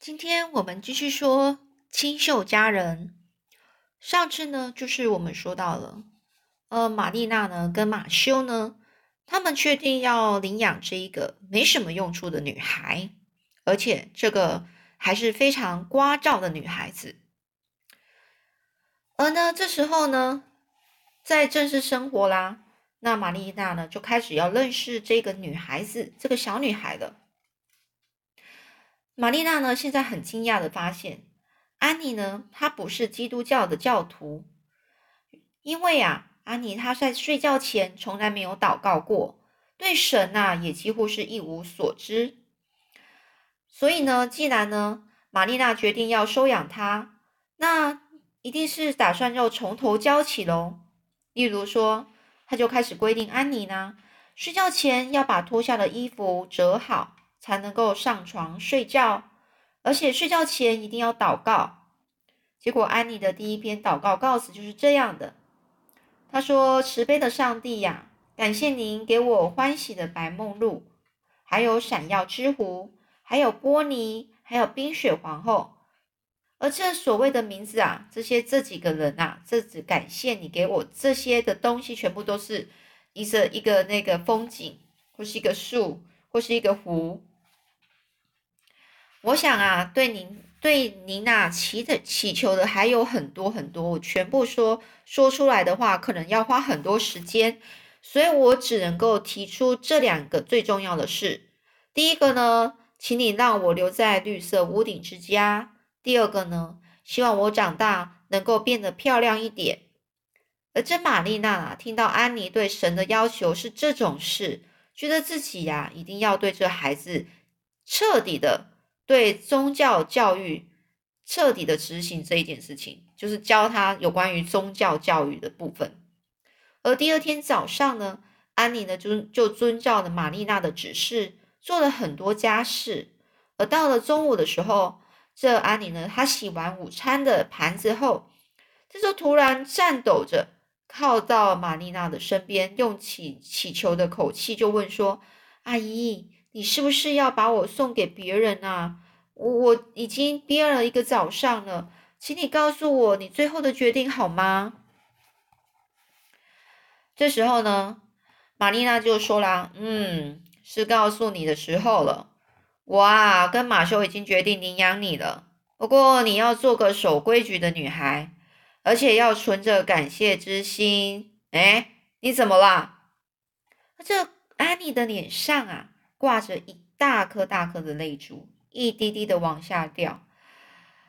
今天我们继续说清秀佳人。上次呢，就是我们说到了，呃，玛丽娜呢跟马修呢，他们确定要领养这一个没什么用处的女孩，而且这个还是非常聒噪的女孩子。而呢，这时候呢，在正式生活啦，那玛丽娜呢就开始要认识这个女孩子，这个小女孩了。玛丽娜呢，现在很惊讶的发现，安妮呢，她不是基督教的教徒，因为啊，安妮她在睡觉前从来没有祷告过，对神呐也几乎是一无所知。所以呢，既然呢，玛丽娜决定要收养她，那一定是打算要从头教起喽。例如说，她就开始规定安妮呢，睡觉前要把脱下的衣服折好。才能够上床睡觉，而且睡觉前一定要祷告。结果安妮的第一篇祷告告辞就是这样的：他说：“慈悲的上帝呀，感谢您给我欢喜的白梦露，还有闪耀之湖，还有波尼，还有冰雪皇后。而这所谓的名字啊，这些这几个人啊，这只感谢你给我这些的东西，全部都是一个一个那个风景，或是一个树，或是一个湖。”我想啊，对您对您那祈的祈求的还有很多很多，我全部说说出来的话，可能要花很多时间，所以我只能够提出这两个最重要的事。第一个呢，请你让我留在绿色屋顶之家；第二个呢，希望我长大能够变得漂亮一点。而这玛丽娜啊，听到安妮对神的要求是这种事，觉得自己呀，一定要对这孩子彻底的。对宗教教育彻底的执行这一件事情，就是教他有关于宗教教育的部分。而第二天早上呢，安妮呢就就遵照了玛丽娜的指示，做了很多家事。而到了中午的时候，这安妮呢，她洗完午餐的盘子后，这就突然颤抖着靠到玛丽娜的身边，用乞乞求的口气就问说：“阿姨。”你是不是要把我送给别人啊？我我已经憋了一个早上了，请你告诉我你最后的决定好吗？这时候呢，玛丽娜就说啦：“嗯，是告诉你的时候了。我啊，跟马修已经决定领养你了。不过你要做个守规矩的女孩，而且要存着感谢之心。哎，你怎么啦？这安妮的脸上啊。”挂着一大颗大颗的泪珠，一滴滴的往下掉。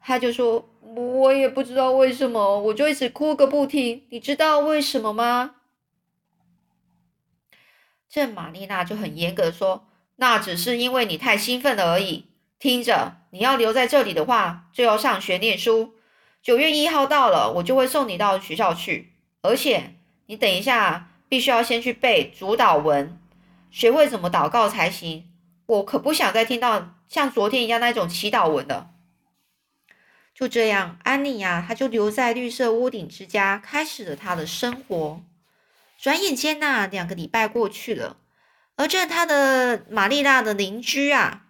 他就说：“我也不知道为什么，我就一直哭个不停。你知道为什么吗？”这玛丽娜就很严格的说：“那只是因为你太兴奋了而已。听着，你要留在这里的话，就要上学念书。九月一号到了，我就会送你到学校去。而且你等一下，必须要先去背主导文。”学会怎么祷告才行。我可不想再听到像昨天一样那种祈祷文了。就这样，安妮呀，她就留在绿色屋顶之家，开始了她的生活。转眼间呐，两个礼拜过去了。而这她的玛丽娜的邻居啊，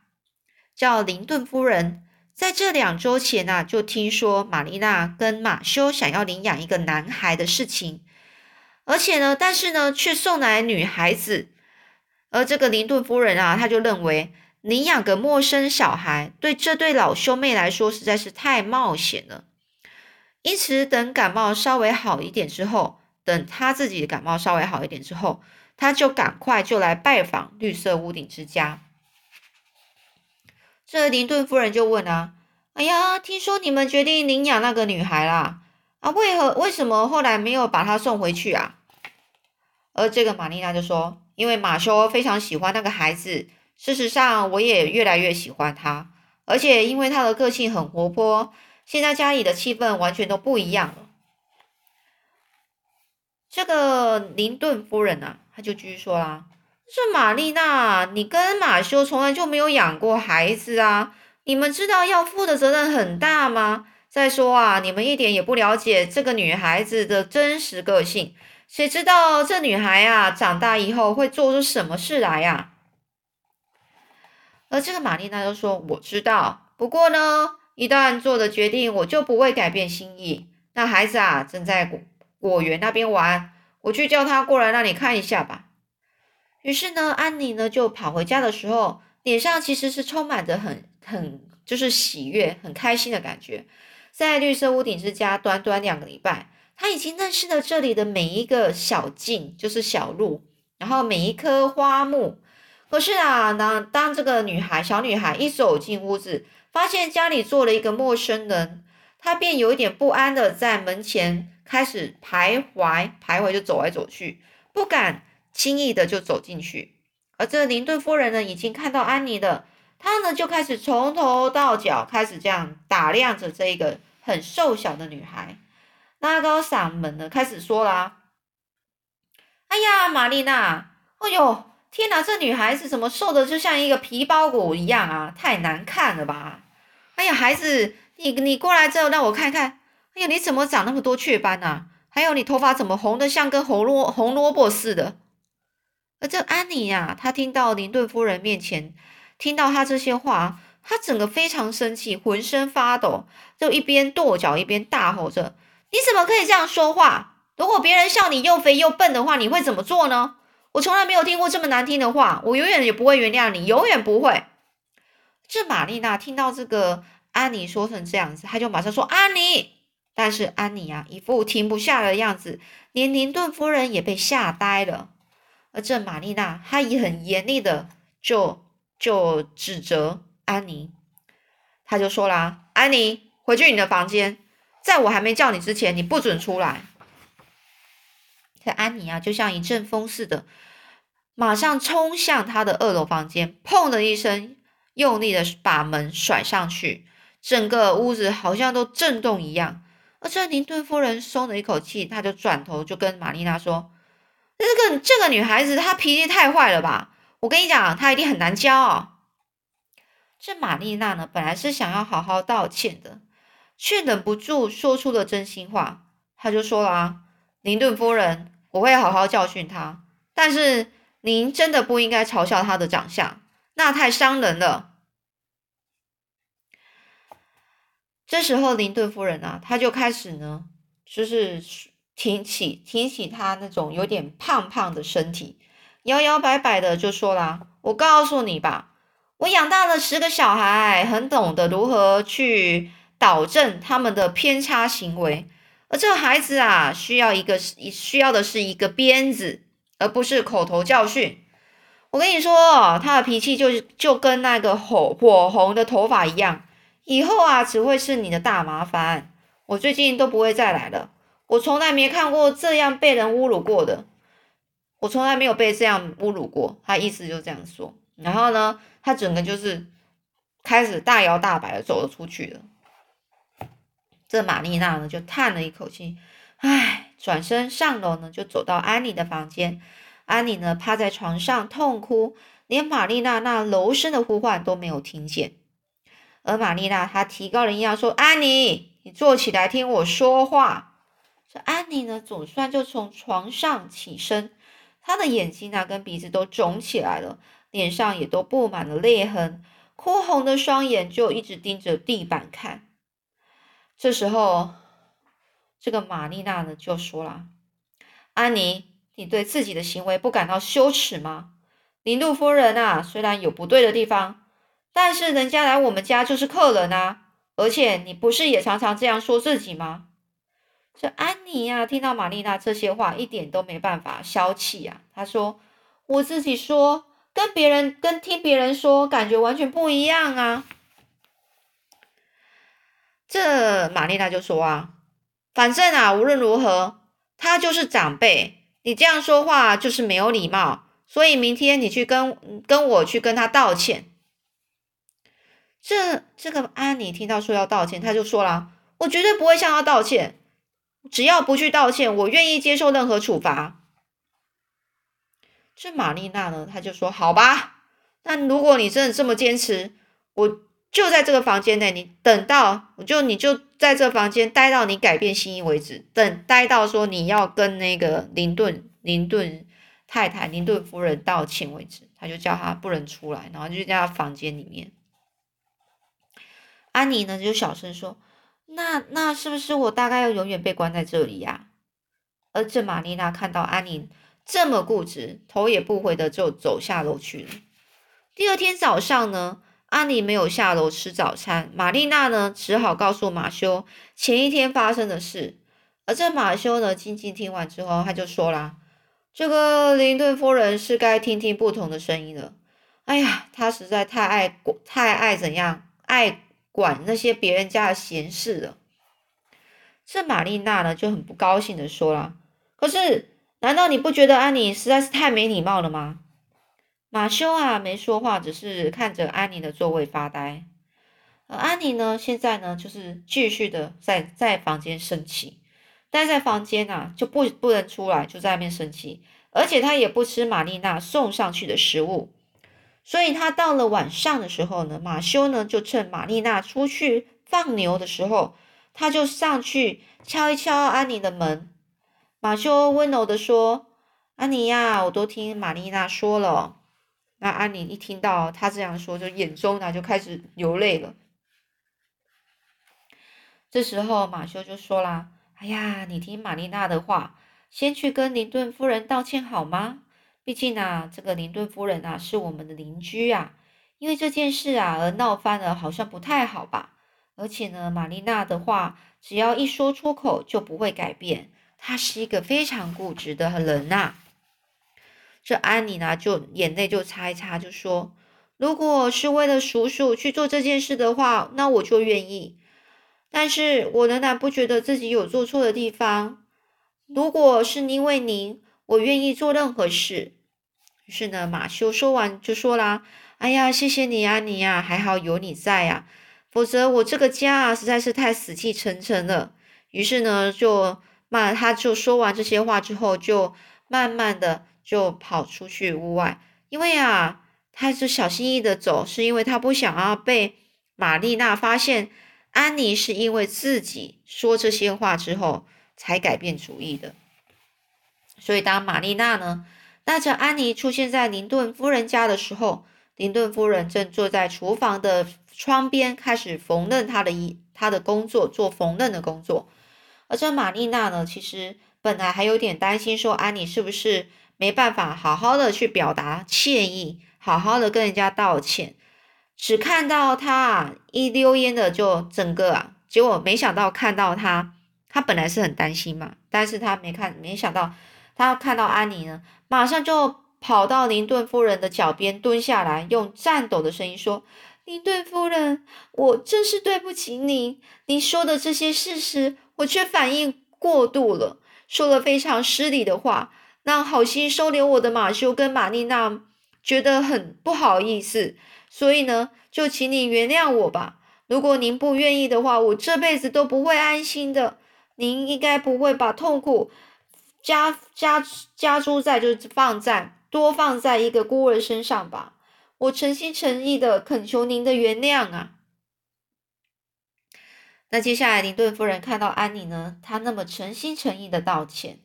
叫林顿夫人，在这两周前呐，就听说玛丽娜跟马修想要领养一个男孩的事情，而且呢，但是呢，却送来女孩子。而这个林顿夫人啊，她就认为领养个陌生小孩对这对老兄妹来说实在是太冒险了。因此，等感冒稍微好一点之后，等他自己感冒稍微好一点之后，他就赶快就来拜访绿色屋顶之家。这林顿夫人就问啊：“哎呀，听说你们决定领养那个女孩啦？啊，为何为什么后来没有把她送回去啊？”而这个玛丽娜就说。因为马修非常喜欢那个孩子，事实上我也越来越喜欢他，而且因为他的个性很活泼，现在家里的气氛完全都不一样了。这个林顿夫人啊，他就继续说啦：“这玛丽娜，你跟马修从来就没有养过孩子啊，你们知道要负的责任很大吗？再说啊，你们一点也不了解这个女孩子的真实个性。”谁知道这女孩啊，长大以后会做出什么事来呀？而这个玛丽娜就说：“我知道，不过呢，一旦做了决定，我就不会改变心意。那孩子啊，正在果果园那边玩，我去叫他过来让你看一下吧。于是呢，安妮呢就跑回家的时候，脸上其实是充满着很很就是喜悦、很开心的感觉。在绿色屋顶之家，短短两个礼拜，他已经认识了这里的每一个小径，就是小路，然后每一棵花木。可是啊，当当这个女孩小女孩一走进屋子，发现家里坐了一个陌生人，她便有一点不安的在门前开始徘徊，徘徊就走来走去，不敢。轻易的就走进去，而这林顿夫人呢，已经看到安妮了，她呢就开始从头到脚开始这样打量着这一个很瘦小的女孩，拉高嗓门呢开始说啦：“哎呀，玛丽娜，哎呦，天哪，这女孩子怎么瘦的就像一个皮包骨一样啊？太难看了吧！哎呀，孩子，你你过来之后让我看看，哎呀，你怎么长那么多雀斑啊？还有你头发怎么红的像根红萝红萝卜似的？”而这安妮呀，她听到林顿夫人面前听到她这些话，她整个非常生气，浑身发抖，就一边跺脚一边大吼着：“你怎么可以这样说话？如果别人笑你又肥又笨的话，你会怎么做呢？我从来没有听过这么难听的话，我永远也不会原谅你，永远不会。”这玛丽娜听到这个安妮说成这样子，她就马上说：“安妮！”但是安妮啊，一副停不下的样子，连林顿夫人也被吓呆了。而这玛丽娜，她也很严厉的就就指责安妮，她就说啦：“安妮，回去你的房间，在我还没叫你之前，你不准出来。”这安妮啊，就像一阵风似的，马上冲向她的二楼房间，砰的一声，用力的把门甩上去，整个屋子好像都震动一样。而这林顿夫人松了一口气，她就转头就跟玛丽娜说。这个这个女孩子她脾气太坏了吧？我跟你讲，她一定很难教。这玛丽娜呢，本来是想要好好道歉的，却忍不住说出了真心话。她就说了啊：“林顿夫人，我会好好教训她，但是您真的不应该嘲笑她的长相，那太伤人了。”这时候，林顿夫人啊，她就开始呢，就是。挺起挺起她那种有点胖胖的身体，摇摇摆摆的就说啦：“我告诉你吧，我养大了十个小孩，很懂得如何去导正他们的偏差行为。而这孩子啊，需要一个需要的是一个鞭子，而不是口头教训。我跟你说，他的脾气就就跟那个火火红的头发一样，以后啊，只会是你的大麻烦。我最近都不会再来了。”我从来没看过这样被人侮辱过的，我从来没有被这样侮辱过。他意思就这样说，然后呢，他整个就是开始大摇大摆的走了出去了。这玛丽娜呢就叹了一口气，唉，转身上楼呢就走到安妮的房间。安妮呢趴在床上痛哭，连玛丽娜那柔声的呼唤都没有听见。而玛丽娜她提高了音量说：“安妮，你坐起来听我说话。”这安妮呢，总算就从床上起身，她的眼睛啊跟鼻子都肿起来了，脸上也都布满了裂痕，哭红的双眼就一直盯着地板看。这时候，这个玛丽娜呢就说了：“安妮，你对自己的行为不感到羞耻吗？林路夫人啊，虽然有不对的地方，但是人家来我们家就是客人啊，而且你不是也常常这样说自己吗？”这安妮呀，听到玛丽娜这些话，一点都没办法消气啊。她说：“我自己说，跟别人跟听别人说，感觉完全不一样啊。”这玛丽娜就说：“啊，反正啊，无论如何，他就是长辈，你这样说话就是没有礼貌。所以明天你去跟跟我去跟他道歉。”这这个安妮听到说要道歉，她就说了：“我绝对不会向他道歉。”只要不去道歉，我愿意接受任何处罚。这玛丽娜呢，她就说：“好吧，那如果你真的这么坚持，我就在这个房间内，你等到我就你就在这房间待到你改变心意为止，等待到说你要跟那个林顿林顿太太林顿夫人道歉为止。”他就叫他不能出来，然后就在他房间里面。安妮呢就小声说：“那那是不是我大概要永远被关在这里呀？”而这玛丽娜看到安妮这么固执，头也不回的就走下楼去了。第二天早上呢，安妮没有下楼吃早餐，玛丽娜呢只好告诉马修前一天发生的事。而这马修呢，静静听完之后，他就说啦：“这个林顿夫人是该听听不同的声音了。哎呀，她实在太爱管，太爱怎样，爱管那些别人家的闲事了。”这玛丽娜呢就很不高兴的说了：“可是，难道你不觉得安妮实在是太没礼貌了吗？”马修啊没说话，只是看着安妮的座位发呆。而安妮呢，现在呢就是继续的在在房间生气。待在房间呐，就不不能出来，就在外面生气，而且她也不吃玛丽娜送上去的食物，所以她到了晚上的时候呢，马修呢就趁玛丽娜出去放牛的时候，他就上去敲一敲安妮的门。马修温柔的说：“安妮呀，我都听玛丽娜说了。”那安妮一听到他这样说，就眼中呢就开始流泪了。这时候马修就说啦。哎呀，你听玛丽娜的话，先去跟林顿夫人道歉好吗？毕竟啊，这个林顿夫人啊是我们的邻居啊，因为这件事啊而闹翻了，好像不太好吧？而且呢，玛丽娜的话只要一说出口就不会改变，她是一个非常固执的人呐。这安妮呢就眼泪就擦一擦，就说：“如果是为了叔叔去做这件事的话，那我就愿意。”但是我仍然不觉得自己有做错的地方。如果是因为您，我愿意做任何事。于是呢，马修说完就说啦：“哎呀，谢谢你啊，你呀，还好有你在呀，否则我这个家啊实在是太死气沉沉了。”于是呢，就骂，他就说完这些话之后，就慢慢的就跑出去屋外，因为啊，他是小心翼翼的走，是因为他不想要被玛丽娜发现。安妮是因为自己说这些话之后才改变主意的，所以当玛丽娜呢带着安妮出现在林顿夫人家的时候，林顿夫人正坐在厨房的窗边开始缝纫她的衣，她的工作做缝纫的工作。而这玛丽娜呢，其实本来还有点担心，说安妮是不是没办法好好的去表达歉意，好好的跟人家道歉。只看到他啊，一溜烟的就整个啊，结果没想到看到他，他本来是很担心嘛，但是他没看，没想到他看到安妮呢，马上就跑到林顿夫人的脚边蹲下来，用颤抖的声音说：“林顿夫人，我真是对不起你，你说的这些事实，我却反应过度了，说了非常失礼的话，让好心收留我的马修跟玛丽娜觉得很不好意思。”所以呢，就请你原谅我吧。如果您不愿意的话，我这辈子都不会安心的。您应该不会把痛苦加加加诸在，就是放在多放在一个孤儿身上吧。我诚心诚意的恳求您的原谅啊。那接下来，林顿夫人看到安妮呢，她那么诚心诚意的道歉，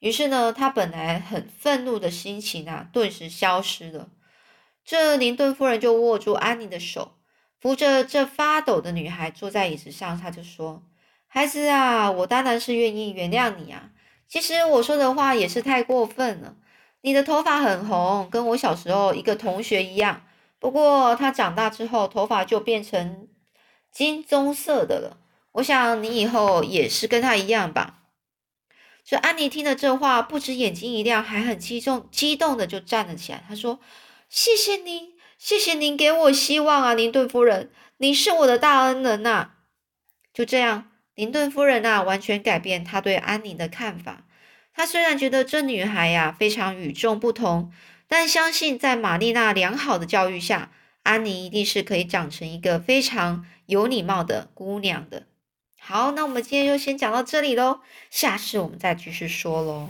于是呢，她本来很愤怒的心情啊，顿时消失了。这林顿夫人就握住安妮的手，扶着这发抖的女孩坐在椅子上，她就说：“孩子啊，我当然是愿意原谅你啊。其实我说的话也是太过分了。你的头发很红，跟我小时候一个同学一样。不过他长大之后，头发就变成金棕色的了。我想你以后也是跟他一样吧。”这安妮听了这话，不止眼睛一亮，还很激动，激动的就站了起来。她说。谢谢您，谢谢您给我希望啊，林顿夫人，您是我的大恩人呐。就这样，林顿夫人啊，完全改变她对安妮的看法。她虽然觉得这女孩呀非常与众不同，但相信在玛丽娜良好的教育下，安妮一定是可以长成一个非常有礼貌的姑娘的。好，那我们今天就先讲到这里喽，下次我们再继续说喽。